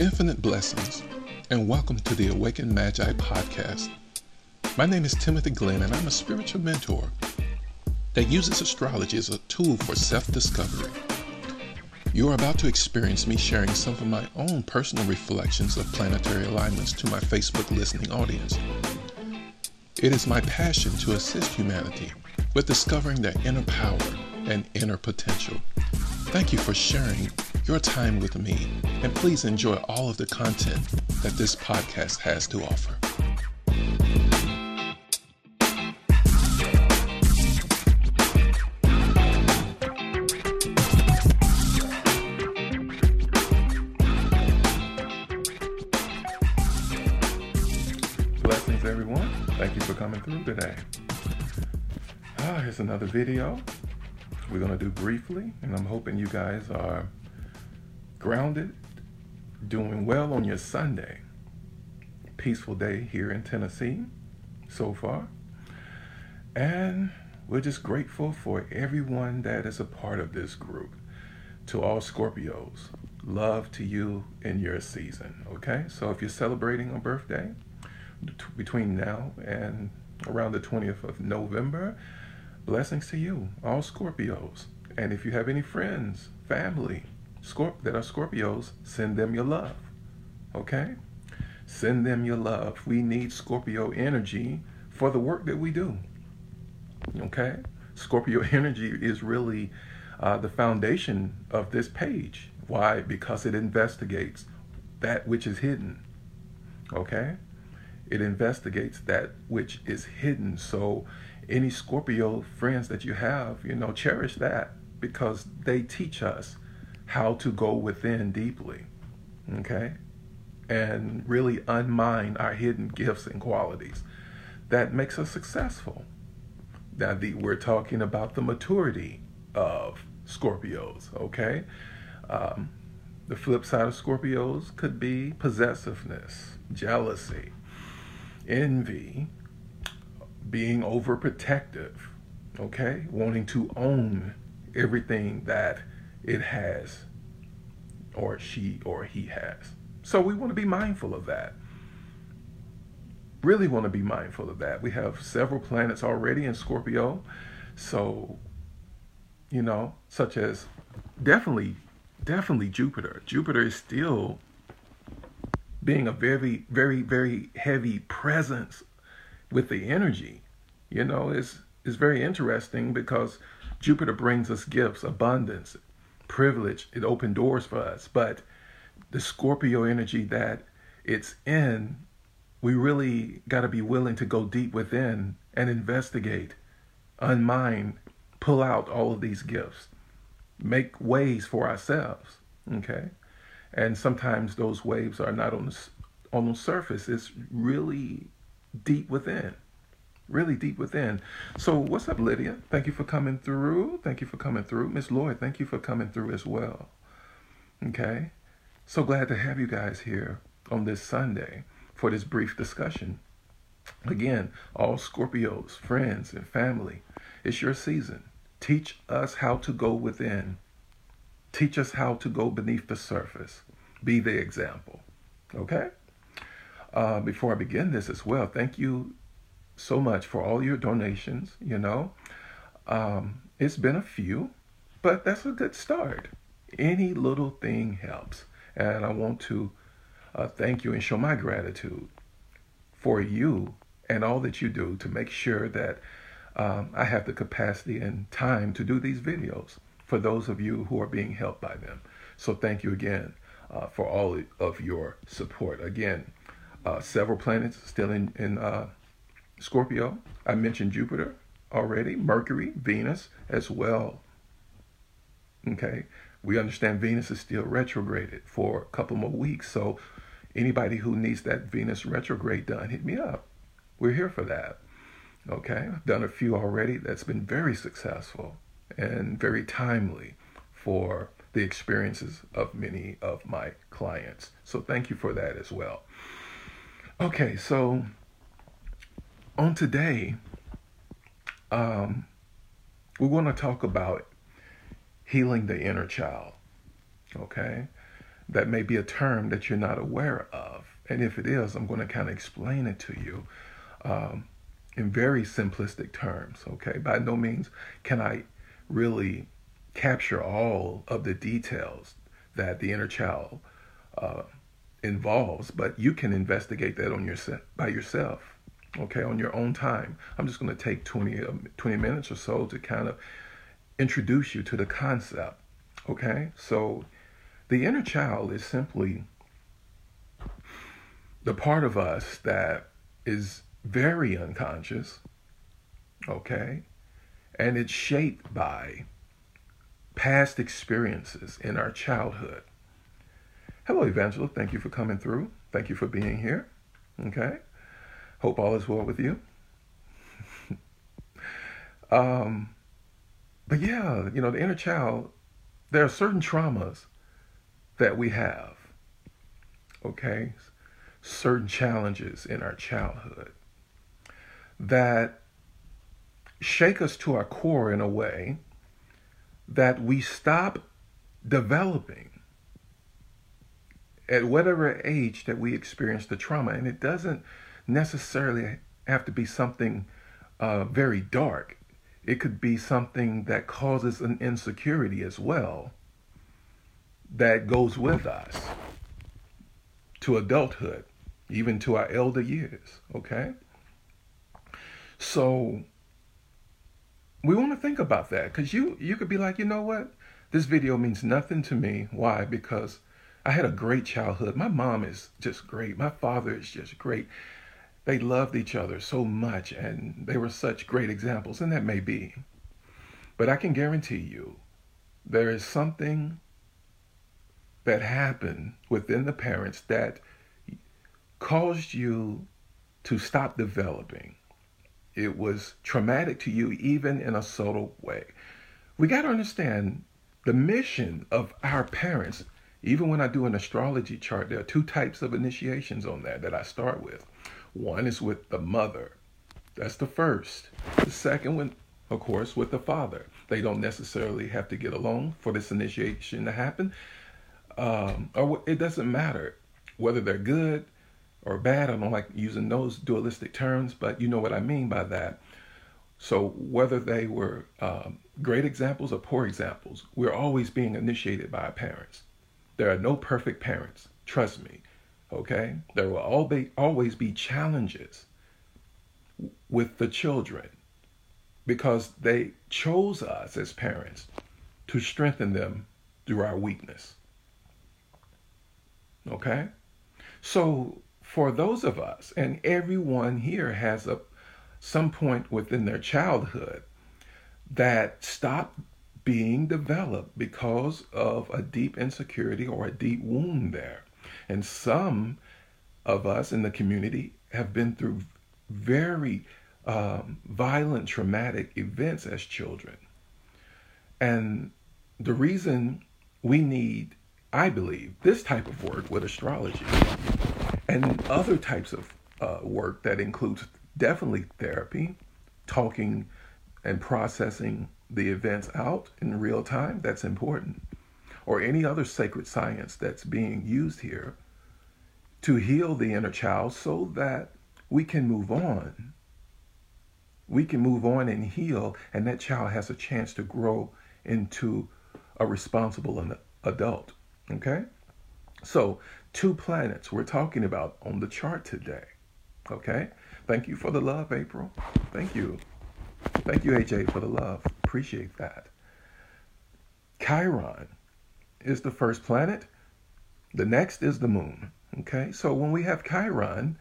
Infinite blessings, and welcome to the Awakened Magi podcast. My name is Timothy Glenn, and I'm a spiritual mentor that uses astrology as a tool for self discovery. You are about to experience me sharing some of my own personal reflections of planetary alignments to my Facebook listening audience. It is my passion to assist humanity with discovering their inner power and inner potential. Thank you for sharing your time with me, and please enjoy all of the content that this podcast has to offer. Blessings, everyone. Thank you for coming through today. Ah, here's another video we're going to do briefly, and I'm hoping you guys are grounded, doing well on your Sunday. Peaceful day here in Tennessee so far. And we're just grateful for everyone that is a part of this group. To all Scorpios, love to you in your season, okay? So if you're celebrating a birthday between now and around the 20th of November, blessings to you, all Scorpios. And if you have any friends, family Scorp- that are Scorpios, send them your love. Okay? Send them your love. We need Scorpio energy for the work that we do. Okay? Scorpio energy is really uh, the foundation of this page. Why? Because it investigates that which is hidden. Okay? It investigates that which is hidden. So, any Scorpio friends that you have, you know, cherish that because they teach us how to go within deeply, okay? And really unmine our hidden gifts and qualities that makes us successful. Now, the, we're talking about the maturity of Scorpios, okay? Um, the flip side of Scorpios could be possessiveness, jealousy, envy, being overprotective, okay? Wanting to own everything that it has, or she or he has. So we want to be mindful of that. Really want to be mindful of that. We have several planets already in Scorpio. So, you know, such as definitely, definitely Jupiter. Jupiter is still being a very, very, very heavy presence with the energy. You know, it's, it's very interesting because Jupiter brings us gifts, abundance, privilege. It opened doors for us. But the Scorpio energy that it's in, we really got to be willing to go deep within and investigate, unmine, pull out all of these gifts, make ways for ourselves. Okay, and sometimes those waves are not on the on the surface. It's really deep within really deep within. So, what's up, Lydia? Thank you for coming through. Thank you for coming through. Miss Lloyd, thank you for coming through as well. Okay. So glad to have you guys here on this Sunday for this brief discussion. Again, all Scorpios, friends, and family, it's your season. Teach us how to go within. Teach us how to go beneath the surface. Be the example. Okay? Uh, before I begin this as well, thank you so much for all your donations. You know, um, it's been a few, but that's a good start. Any little thing helps. And I want to uh, thank you and show my gratitude for you and all that you do to make sure that um, I have the capacity and time to do these videos for those of you who are being helped by them. So thank you again uh, for all of your support. Again, uh, several planets still in, in uh, Scorpio. I mentioned Jupiter already, Mercury, Venus as well. Okay, we understand Venus is still retrograded for a couple more weeks. So, anybody who needs that Venus retrograde done, hit me up. We're here for that. Okay, I've done a few already that's been very successful and very timely for the experiences of many of my clients. So, thank you for that as well. Okay, so on today, um, we want to talk about healing the inner child. Okay? that may be a term that you're not aware of. And if it is, I'm going to kind of explain it to you um, in very simplistic terms. Okay, by no means can I really capture all of the details that the inner child uh, involves, but you can investigate that on your by yourself. Okay, on your own time. I'm just going to take 20, uh, 20 minutes or so to kind of introduce you to the concept. Okay, so the inner child is simply the part of us that is very unconscious, okay, and it's shaped by past experiences in our childhood. Hello, Evangelist. Thank you for coming through. Thank you for being here. Okay. Hope all is well with you. um, but yeah, you know, the inner child, there are certain traumas that we have. Okay. Certain challenges in our childhood that shake us to our core in a way that we stop developing at whatever age that we experience the trauma. And it doesn't necessarily have to be something uh, very dark, it could be something that causes an insecurity as well that goes with us to adulthood, even to our elder years, okay? So we want to think about that because you you could be like, you know what? This video means nothing to me. Why? Because I had a great childhood. My mom is just great. My father is just great. They loved each other so much and they were such great examples, and that may be. But I can guarantee you there is something that happened within the parents that caused you to stop developing. It was traumatic to you, even in a subtle way. We got to understand the mission of our parents even when I do an astrology chart, there are two types of initiations on that that I start with. One is with the mother. That's the first. The second one, of course, with the father. They don't necessarily have to get along for this initiation to happen. Um, or it doesn't matter whether they're good or bad. I don't like using those dualistic terms, but you know what I mean by that. So whether they were um, great examples or poor examples, we're always being initiated by our parents. There are no perfect parents. Trust me. Okay? There will always be challenges with the children because they chose us as parents to strengthen them through our weakness. Okay? So, for those of us, and everyone here has a some point within their childhood that stopped being developed because of a deep insecurity or a deep wound there. And some of us in the community have been through very um, violent, traumatic events as children. And the reason we need, I believe, this type of work with astrology and other types of uh, work that includes definitely therapy, talking and processing the events out in real time, that's important. Or any other sacred science that's being used here to heal the inner child so that we can move on. We can move on and heal, and that child has a chance to grow into a responsible adult. Okay? So, two planets we're talking about on the chart today. Okay? Thank you for the love, April. Thank you. Thank you, AJ, for the love. Appreciate that. Chiron is the first planet. The next is the moon. Okay, so when we have Chiron,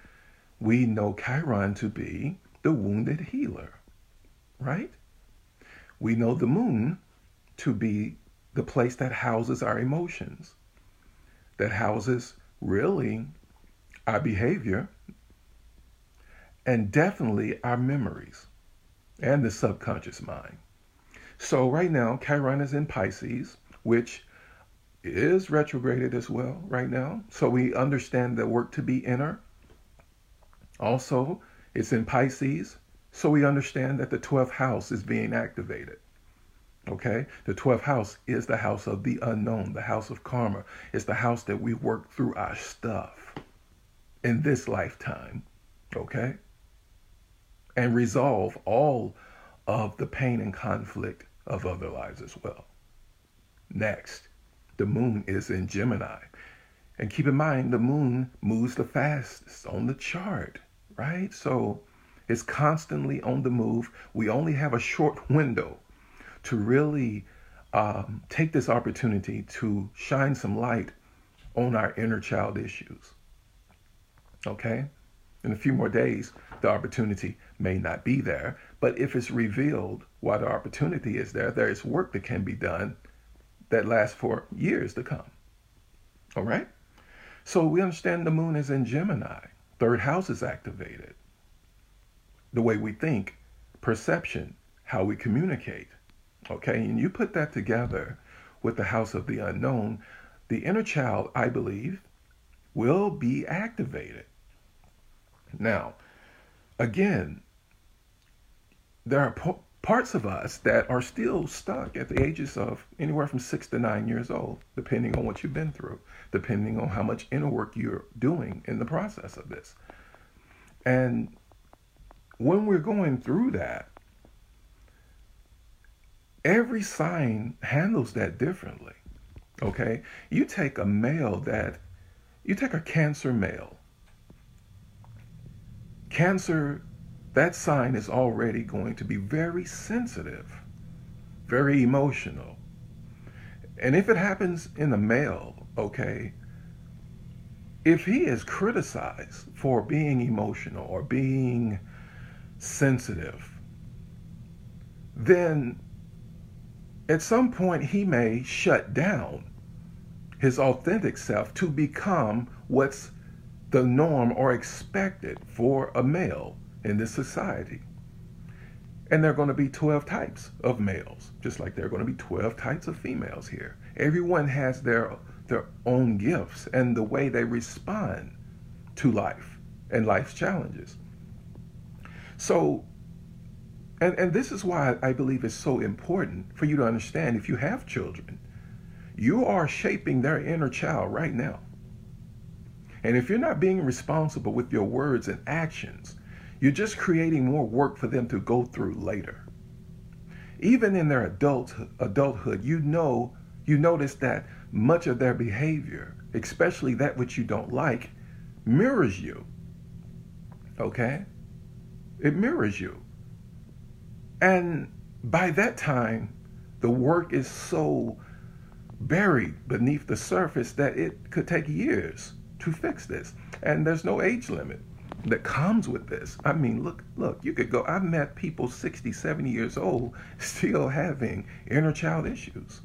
we know Chiron to be the wounded healer, right? We know the moon to be the place that houses our emotions, that houses really our behavior, and definitely our memories and the subconscious mind. So right now, Chiron is in Pisces, which is retrograded as well right now. So we understand the work to be inner. Also, it's in Pisces, so we understand that the 12th house is being activated. Okay? The 12th house is the house of the unknown, the house of karma. It's the house that we work through our stuff in this lifetime. Okay? And resolve all of the pain and conflict of other lives as well. Next, the moon is in Gemini. And keep in mind, the moon moves the fastest on the chart, right? So it's constantly on the move. We only have a short window to really um, take this opportunity to shine some light on our inner child issues. Okay? In a few more days, the opportunity may not be there, but if it's revealed while the opportunity is there, there is work that can be done that lasts for years to come. All right? So we understand the moon is in Gemini. Third house is activated. The way we think, perception, how we communicate. Okay? And you put that together with the house of the unknown, the inner child, I believe, will be activated. Now, again, there are po- parts of us that are still stuck at the ages of anywhere from six to nine years old, depending on what you've been through, depending on how much inner work you're doing in the process of this. And when we're going through that, every sign handles that differently. Okay? You take a male that, you take a cancer male. Cancer that sign is already going to be very sensitive, very emotional. And if it happens in a male, okay, if he is criticized for being emotional or being sensitive, then at some point he may shut down his authentic self to become what's the norm or expected for a male in this society. And there are going to be 12 types of males, just like there are going to be 12 types of females here. Everyone has their, their own gifts and the way they respond to life and life's challenges. So, and, and this is why I believe it's so important for you to understand if you have children, you are shaping their inner child right now. And if you're not being responsible with your words and actions, you're just creating more work for them to go through later. Even in their adult adulthood, you know, you notice that much of their behavior, especially that which you don't like, mirrors you. Okay? It mirrors you. And by that time, the work is so buried beneath the surface that it could take years to fix this. And there's no age limit that comes with this. I mean, look, look, you could go. I've met people 60, 70 years old still having inner child issues.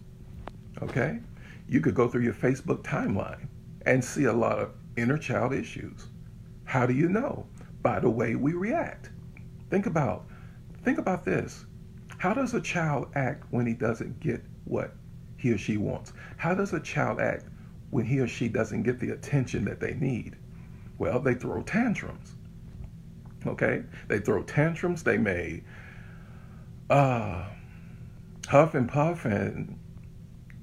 Okay? You could go through your Facebook timeline and see a lot of inner child issues. How do you know? By the way we react. Think about think about this. How does a child act when he doesn't get what he or she wants? How does a child act when he or she doesn't get the attention that they need? Well, they throw tantrums. Okay? They throw tantrums. They may uh, huff and puff and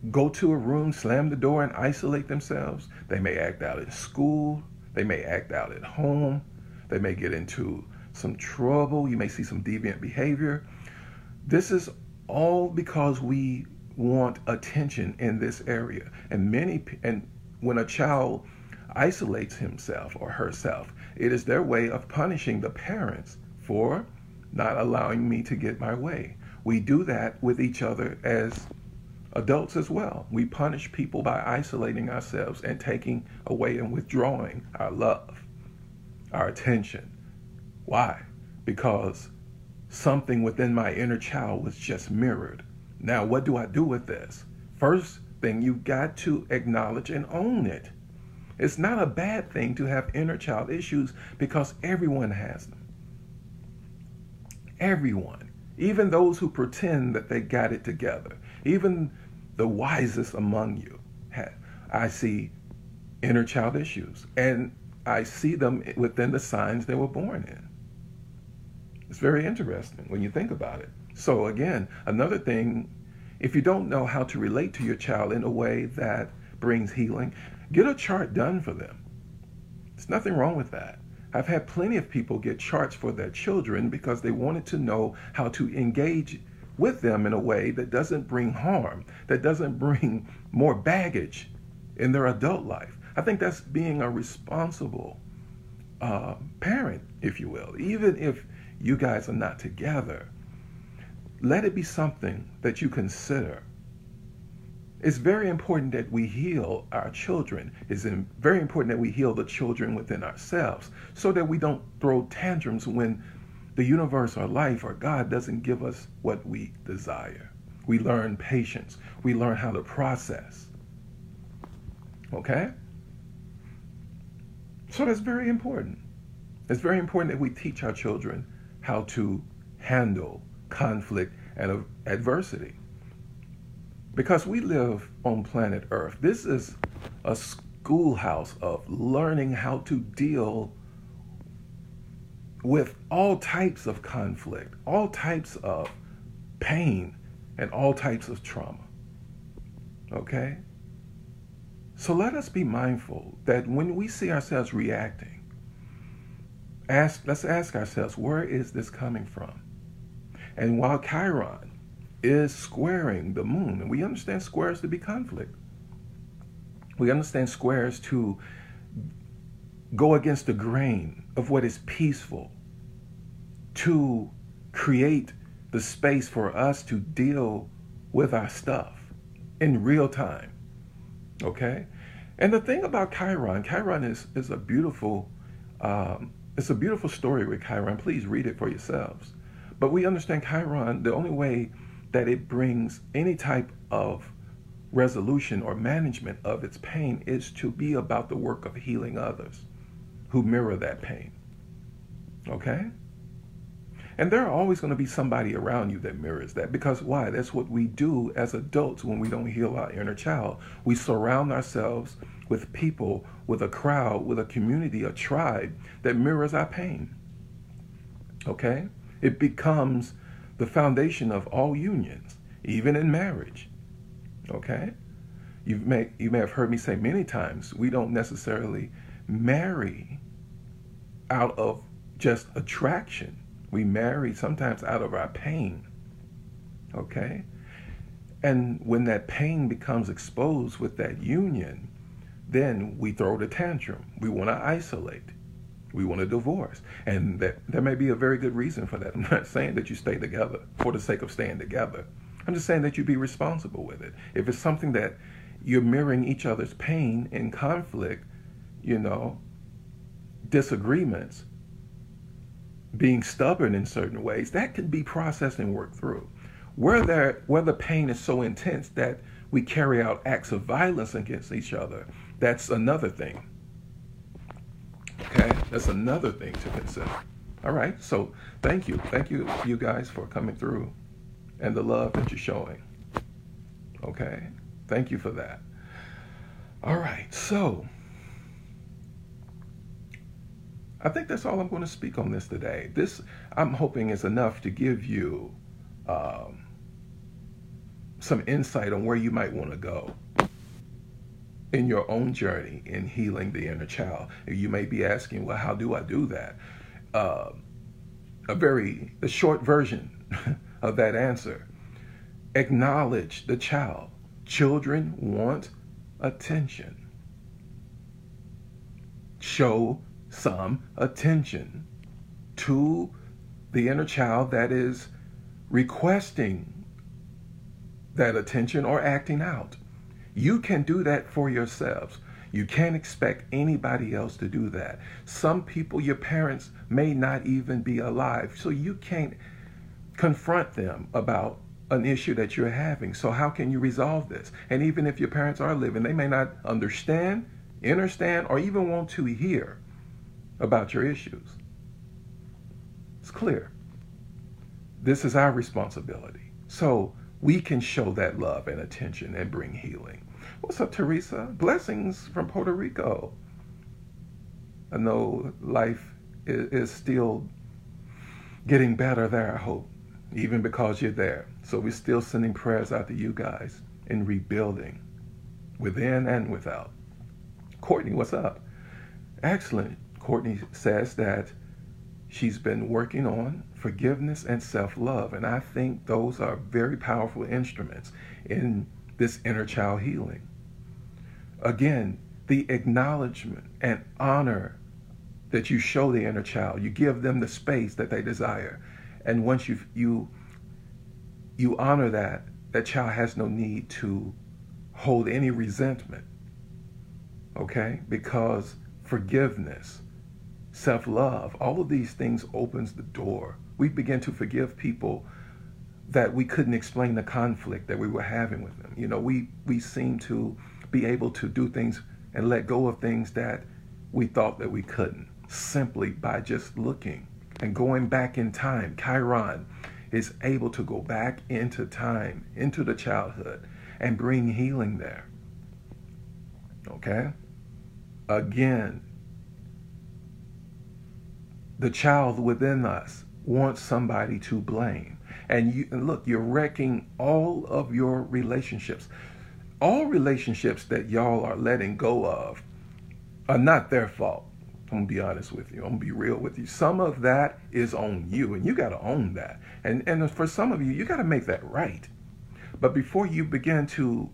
go to a room, slam the door, and isolate themselves. They may act out in school. They may act out at home. They may get into some trouble. You may see some deviant behavior. This is all because we want attention in this area. And many, and when a child isolates himself or herself. It is their way of punishing the parents for not allowing me to get my way. We do that with each other as adults as well. We punish people by isolating ourselves and taking away and withdrawing our love, our attention. Why? Because something within my inner child was just mirrored. Now, what do I do with this? First thing, you've got to acknowledge and own it. It's not a bad thing to have inner child issues because everyone has them. Everyone. Even those who pretend that they got it together. Even the wisest among you. I see inner child issues. And I see them within the signs they were born in. It's very interesting when you think about it. So, again, another thing If you don't know how to relate to your child in a way that brings healing, get a chart done for them. There's nothing wrong with that. I've had plenty of people get charts for their children because they wanted to know how to engage with them in a way that doesn't bring harm, that doesn't bring more baggage in their adult life. I think that's being a responsible uh, parent, if you will. Even if you guys are not together, let it be something that you consider. It's very important that we heal our children. It's very important that we heal the children within ourselves so that we don't throw tantrums when the universe or life or God doesn't give us what we desire. We learn patience. We learn how to process. Okay? So that's very important. It's very important that we teach our children how to handle conflict and adversity. Because we live on planet Earth. This is a schoolhouse of learning how to deal with all types of conflict, all types of pain, and all types of trauma. Okay? So let us be mindful that when we see ourselves reacting, ask, let's ask ourselves, where is this coming from? And while Chiron is squaring the moon, and we understand squares to be conflict, we understand squares to go against the grain of what is peaceful, to create the space for us to deal with our stuff in real time. Okay? And the thing about Chiron, Chiron is, is a beautiful, um, it's a beautiful story with Chiron. Please read it for yourselves. But we understand Chiron, the only way that it brings any type of resolution or management of its pain is to be about the work of healing others who mirror that pain. Okay? And there are always going to be somebody around you that mirrors that because why? That's what we do as adults when we don't heal our inner child. We surround ourselves with people, with a crowd, with a community, a tribe that mirrors our pain. Okay? It becomes the foundation of all unions, even in marriage. Okay? You may, you may have heard me say many times we don't necessarily marry out of just attraction. We marry sometimes out of our pain. Okay? And when that pain becomes exposed with that union, then we throw the tantrum. We want to isolate. We want a divorce. And that, there may be a very good reason for that. I'm not saying that you stay together for the sake of staying together. I'm just saying that you be responsible with it. If it's something that you're mirroring each other's pain and conflict, you know, disagreements, being stubborn in certain ways, that can be processed and worked through. Where, there, where the pain is so intense that we carry out acts of violence against each other, that's another thing. Okay, that's another thing to consider. All right, so thank you. Thank you, you guys, for coming through and the love that you're showing. Okay, thank you for that. All right, so I think that's all I'm going to speak on this today. This, I'm hoping, is enough to give you um, some insight on where you might want to go in your own journey in healing the inner child. You may be asking, well, how do I do that? Uh, a very a short version of that answer. Acknowledge the child. Children want attention. Show some attention to the inner child that is requesting that attention or acting out. You can do that for yourselves. You can't expect anybody else to do that. Some people, your parents, may not even be alive, so you can't confront them about an issue that you're having. So, how can you resolve this? And even if your parents are living, they may not understand, understand, or even want to hear about your issues. It's clear. This is our responsibility. So we can show that love and attention and bring healing. What's up, Teresa? Blessings from Puerto Rico. I know life is, still getting better there, I hope, even because you're there. So we're still sending prayers out to you guys in rebuilding within and without. Courtney, what's up? Excellent. Courtney says that she's been working on forgiveness and self love. And I think those are very powerful instruments in this inner child healing. Again, the acknowledgement and honor that you show the inner child, you give them the space that they desire. And once you you you honor that, that child has no need to hold any resentment. Okay? Because forgiveness, self-love, all of these things opens the door. We begin to forgive people that we couldn't explain the conflict that we were having with them. You know, we we seem to be able to do things and let go of things that we thought that we couldn't simply by just looking and going back in time. Chiron is able to go back into time, into the childhood, and bring healing there. Okay? Again, the child within us wants somebody to blame. And you and look, you're wrecking all of your relationships. All relationships that y'all are letting go of are not their fault. I'm gonna be honest with you. I'm gonna be real with you. Some of that is on you, and you gotta own that. And and for some of you, you gotta make that right. But before you begin to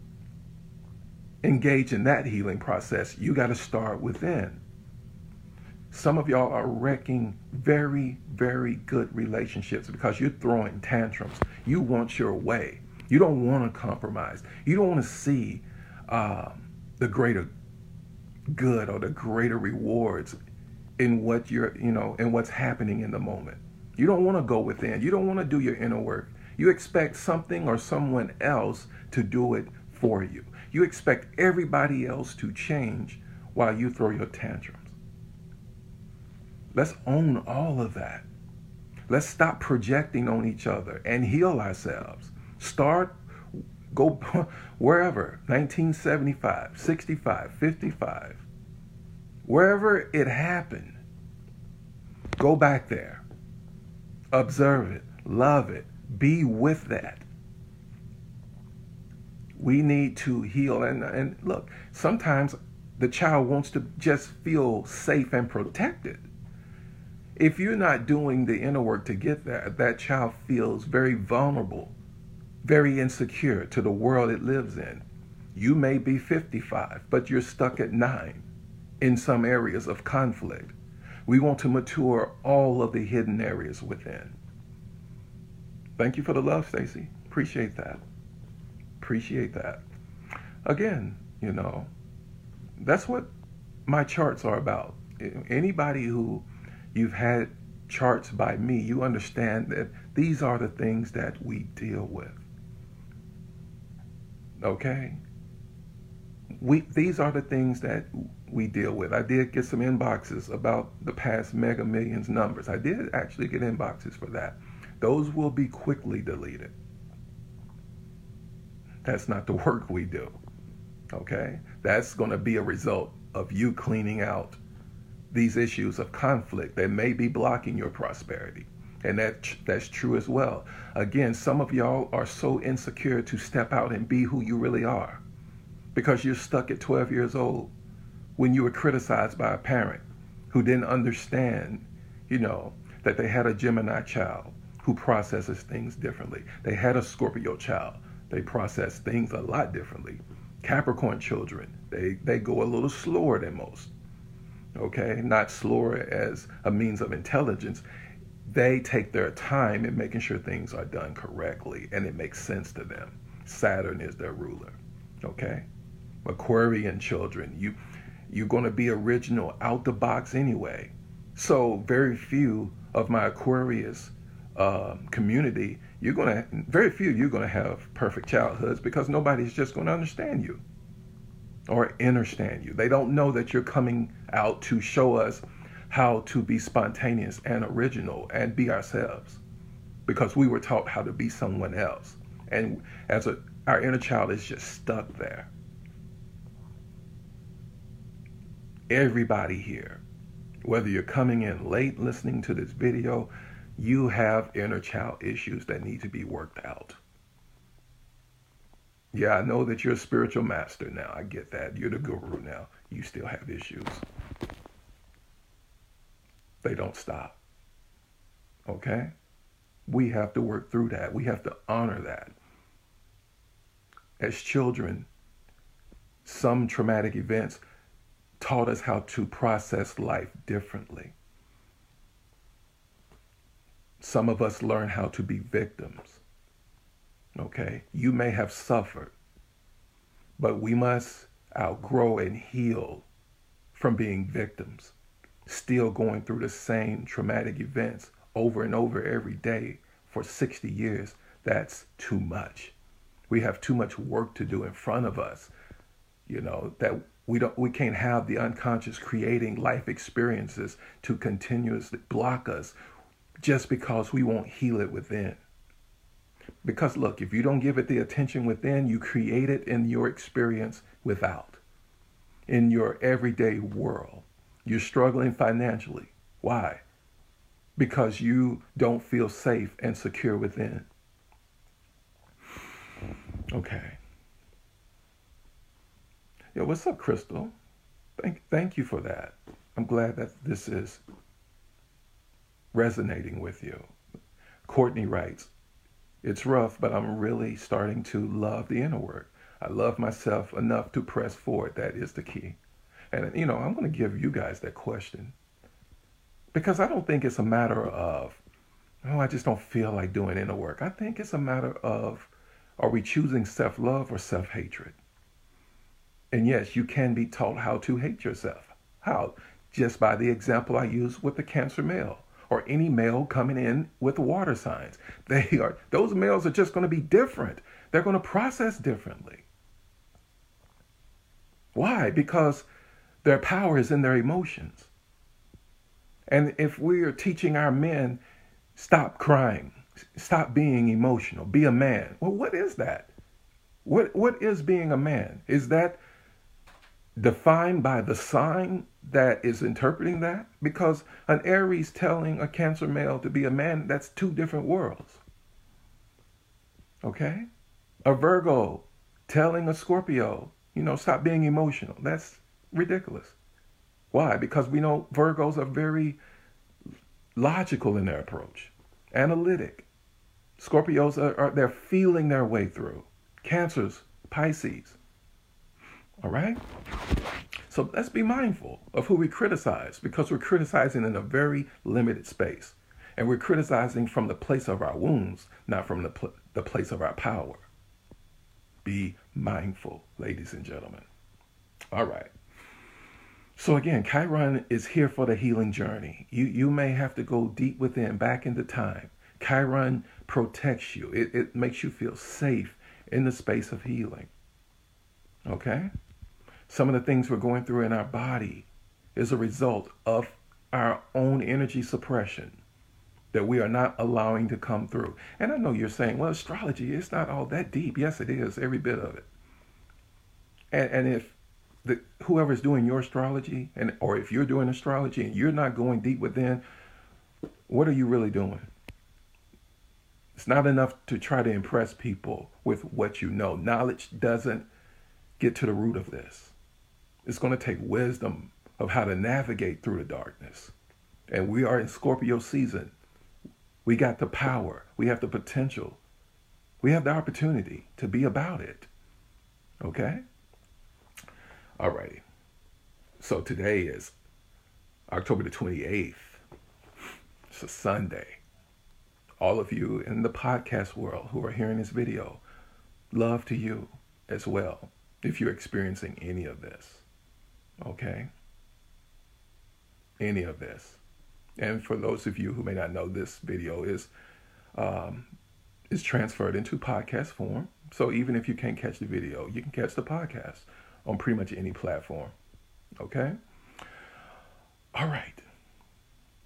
engage in that healing process, you gotta start within. Some of y'all are wrecking very, very good relationships because you're throwing tantrums. You want your way. You don't want to compromise. You don't want to see uh, the greater good or the greater rewards in what you're, you know, in what's happening in the moment. You don't want to go within. You don't want to do your inner work. You expect something or someone else to do it for you. You expect everybody else to change while you throw your tantrums. Let's own all of that. Let's stop projecting on each other and heal ourselves. Start, go wherever, 1975, 65, 55, wherever it happened, go back there. Observe it, love it, be with that. We need to heal. And, and look, sometimes the child wants to just feel safe and protected. If you're not doing the inner work to get there, that child feels very vulnerable, very insecure to the world it lives in. You may be 55, but you're stuck at nine in some areas of conflict. We want to mature all of the hidden areas within. Thank you for the love, Stacy. Appreciate that. Appreciate that. Again, you know, that's what my charts are about. Anybody who you've had charts by me, you understand that these are the things that we deal with. Okay? We these are the things that we deal with. I did get some inboxes about the past mega millions numbers. I did actually get inboxes for that. Those will be quickly deleted. That's not the work we do. Okay? That's going to be a result of you cleaning out these issues of conflict that may be blocking your prosperity. And that that's true as well. Again, some of y'all are so insecure to step out and be who you really are because you're stuck at 12 years old when you were criticized by a parent who didn't understand, you know, that they had a Gemini child who processes things differently. They had a Scorpio child. They process things a lot differently. Capricorn children, they, they go a little slower than most okay? Not slower as a means of intelligence. They take their time in making sure things are done correctly and it makes sense to them. Saturn is their ruler, okay? Aquarian children, you you're going to be original out the box anyway. So very few of my Aquarius uh, community, you're going to very few you're going to have perfect childhoods because nobody's just going to understand you or understand you. They don't know that you're coming out to show us how to be spontaneous and original and be ourselves because we were taught how to be someone else. And as a, our inner child is just stuck there. Everybody here, whether you're coming in late listening to this video, you have inner child issues that need to be worked out. Yeah, I know that you're a spiritual master now. I get that. You're the guru now. You still have issues. They don't stop. Okay? We have to work through that. We have to honor that. As children, some traumatic events taught us how to process life differently. Some of us learn how to be victims. Okay? You may have suffered, but we must outgrow and heal from being victims, still going through the same traumatic events over and over every day for 60 years. That's too much. We have too much work to do in front of us. You know, that we don't we can't have the unconscious creating life experiences to continuously block us just because we won't heal it within. Because look, if you don't give it the attention within, you create it in your experience without. In your everyday world. You're struggling financially. Why? Because you don't feel safe and secure within. Okay. Yo, what's up, Crystal? Thank, thank you for that. I'm glad that this is resonating with you. Courtney writes, It's rough, but I'm really starting to love the inner work. I love myself enough to press forward. That is the key. And, you know, I'm going to give you guys that question because I don't think it's a matter of, oh, I just don't feel like doing inner work. I think it's a matter of, are we choosing self love or self hatred? And yes, you can be taught how to hate yourself. How? Just by the example I use with the cancer male or any male coming in with water signs. They are those males are just going to be different. They're going to process differently. Why? Because their power is in their emotions. And if we are teaching our men, stop crying, stop being emotional, be a man. Well, what is that? What what is being a man? Is that defined by the sign that is interpreting that? Because an Aries telling a Cancer male to be a man, that's two different worlds. Okay? A Virgo telling a Scorpio, you know, stop being emotional. That's ridiculous. Why? Because we know Virgos are very logical in their approach, analytic. Scorpios are, are they're feeling their way through. Cancers, Pisces, all right? So let's be mindful of who we criticize because we're criticizing in a very limited space. And we're criticizing from the place of our wounds, not from the, pl- the place of our power. Be mindful, ladies and gentlemen. All right. So again, Chiron is here for the healing journey. You you may have to go deep within, back into time. Chiron protects you. It, it makes you feel safe in the space of healing. Okay? Some of the things we're going through in our body is a result of our own energy suppression that we are not allowing to come through. And I know you're saying, well, astrology, it's not all that deep. Yes, it is, every bit of it. And, and if the, whoever's doing your astrology, and or if you're doing astrology and you're not going deep within, what are you really doing? It's not enough to try to impress people with what you know. Knowledge doesn't get to the root of this. It's going to take wisdom of how to navigate through the darkness. And we are in Scorpio season. We got the power, we have the potential, we have the opportunity to be about it. Okay? Alrighty. So today is October the 28th. It's a Sunday. All of you in the podcast world who are hearing this video, love to you as well if you're experiencing any of this. Okay? Any of this. And for those of you who may not know, this video is um, is transferred into podcast form. So even if you can't catch the video, you can catch the podcast on pretty much any platform. Okay? All right.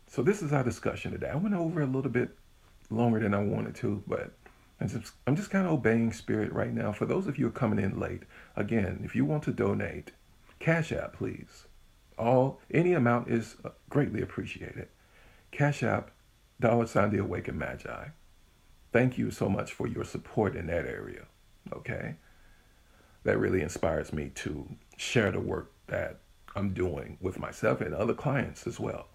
So this is our discussion today. I went over a little bit longer than I wanted to, but I'm just, kind of obeying spirit right now. For those of you who are coming in late, again, if you want to donate, Cash App, please. All any amount is uh, greatly appreciated. Cash App, dollar sign the awakened magi. Thank you so much for your support in that area. Okay. That really inspires me to share the work that I'm doing with myself and other clients as well,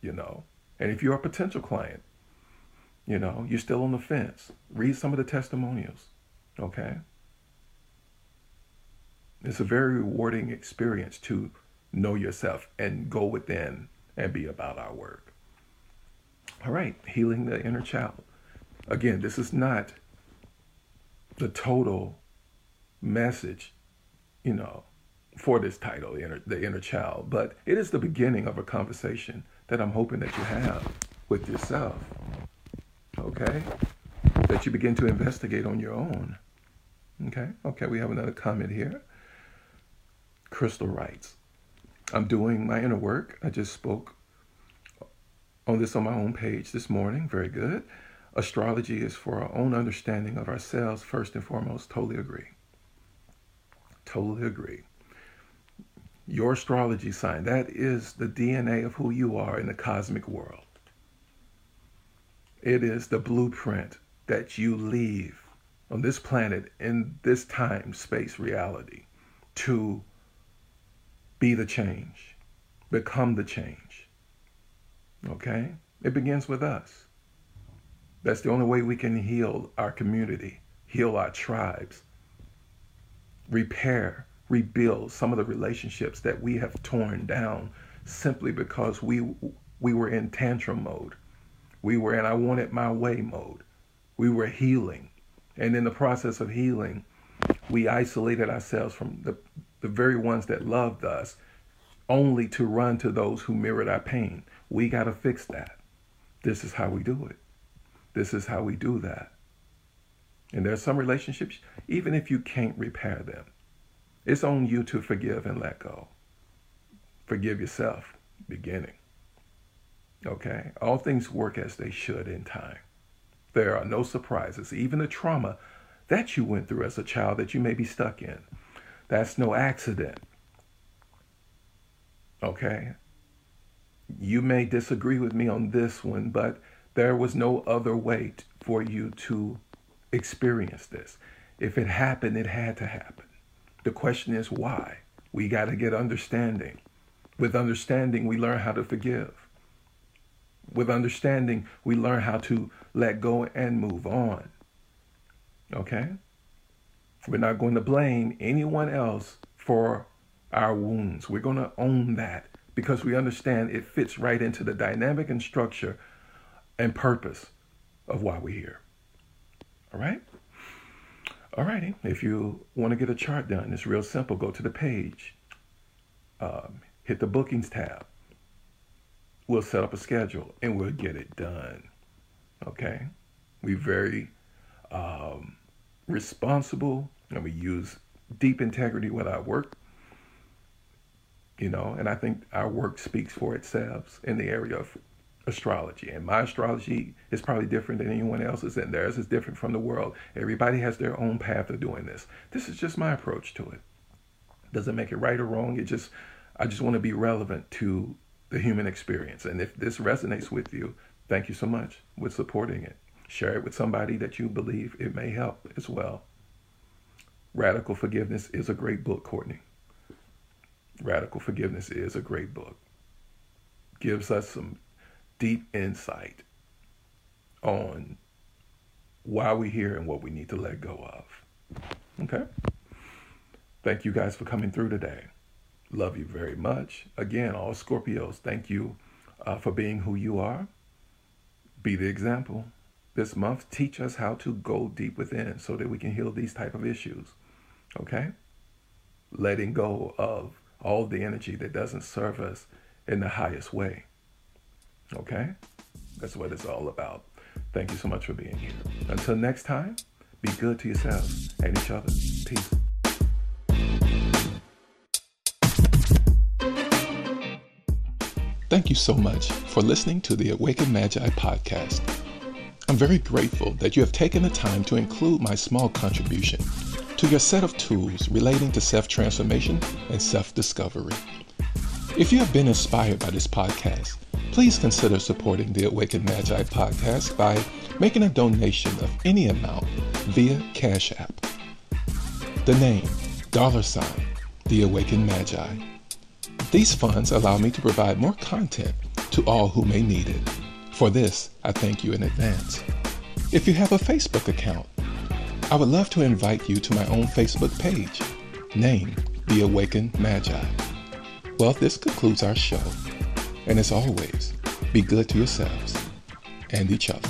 you know. And if you're a potential client, you know, you're still on the fence, read some of the testimonials, okay? It's a very rewarding experience to know yourself and go within and be about our work. All right, healing the inner child. Again, this is not the total message, you know, for this title, the inner, the inner child, but it is the beginning of a conversation that I'm hoping that you have with yourself. Okay? That you begin to investigate on your own. Okay? Okay, we have another comment here. Crystal writes, I'm doing my inner work. I just spoke on this on my own page this morning. Very good. Astrology is for our own understanding of ourselves, first and foremost. Totally agree. Totally agree. Your astrology sign, that is the DNA of who you are in the cosmic world. It is the blueprint that you leave on this planet in this time space reality to be the change, become the change. Okay? It begins with us. That's the only way we can heal our community, heal our tribes, repair, rebuild some of the relationships that we have torn down simply because we we were in tantrum mode. We were in I want it my way mode. We were healing. And in the process of healing, we isolated ourselves from the the very ones that loved us, only to run to those who mirrored our pain. We got to fix that. This is how we do it. This is how we do that. And there are some relationships, even if you can't repair them, it's on you to forgive and let go. Forgive yourself, beginning. Okay? All things work as they should in time. There are no surprises. Even the trauma that you went through as a child that you may be stuck in that's no accident. Okay? You may disagree with me on this one, but there was no other way for you to experience this. If it happened, it had to happen. The question is why? We got to get understanding. With understanding, we learn how to forgive. With understanding, we learn how to let go and move on. Okay? We're not going to blame anyone else for our wounds. We're going to own that because we understand it fits right into the dynamic and structure and purpose of why we're here. All right? All righty. If you want to get a chart done, it's real simple. Go to the page, um, hit the bookings tab. We'll set up a schedule and we'll get it done. Okay? We very um, responsible and we use deep integrity with our work. You know, and I think our work speaks for itself in the area of astrology. And my astrology is probably different than anyone else's, and theirs is different from the world. Everybody has their own path of doing this. This is just my approach to it. Doesn't make it right or wrong. It just, I just want to be relevant to the human experience. And if this resonates with you, thank you so much with supporting it. Share it with somebody that you believe it may help as well. Radical Forgiveness is a great book, Courtney. Radical Forgiveness is a great book. Gives us some deep insight on why we're here and what we need to let go of. Okay? Thank you guys for coming through today. Love you very much. Again, all Scorpios, thank you uh, for being who you are. Be the example. This month, teach us how to go deep within so that we can heal these type of issues. Okay? Letting go of all the energy that doesn't serve us in the highest way. Okay? That's what it's all about. Thank you so much for being here. Until next time, be good to yourselves and each other. Peace. Thank you so much for listening to the Awakened Magi podcast. I'm very grateful that you have taken the time to include my small contribution to your set of tools relating to self transformation and self discovery. If you have been inspired by this podcast, please consider supporting the Awakened Magi podcast by making a donation of any amount via Cash App. The name dollar sign the Awakened Magi. These funds allow me to provide more content to all who may need it. For this, I thank you in advance. If you have a Facebook account, I would love to invite you to my own Facebook page, named The Awakened Magi. Well, this concludes our show. And as always, be good to yourselves and each other.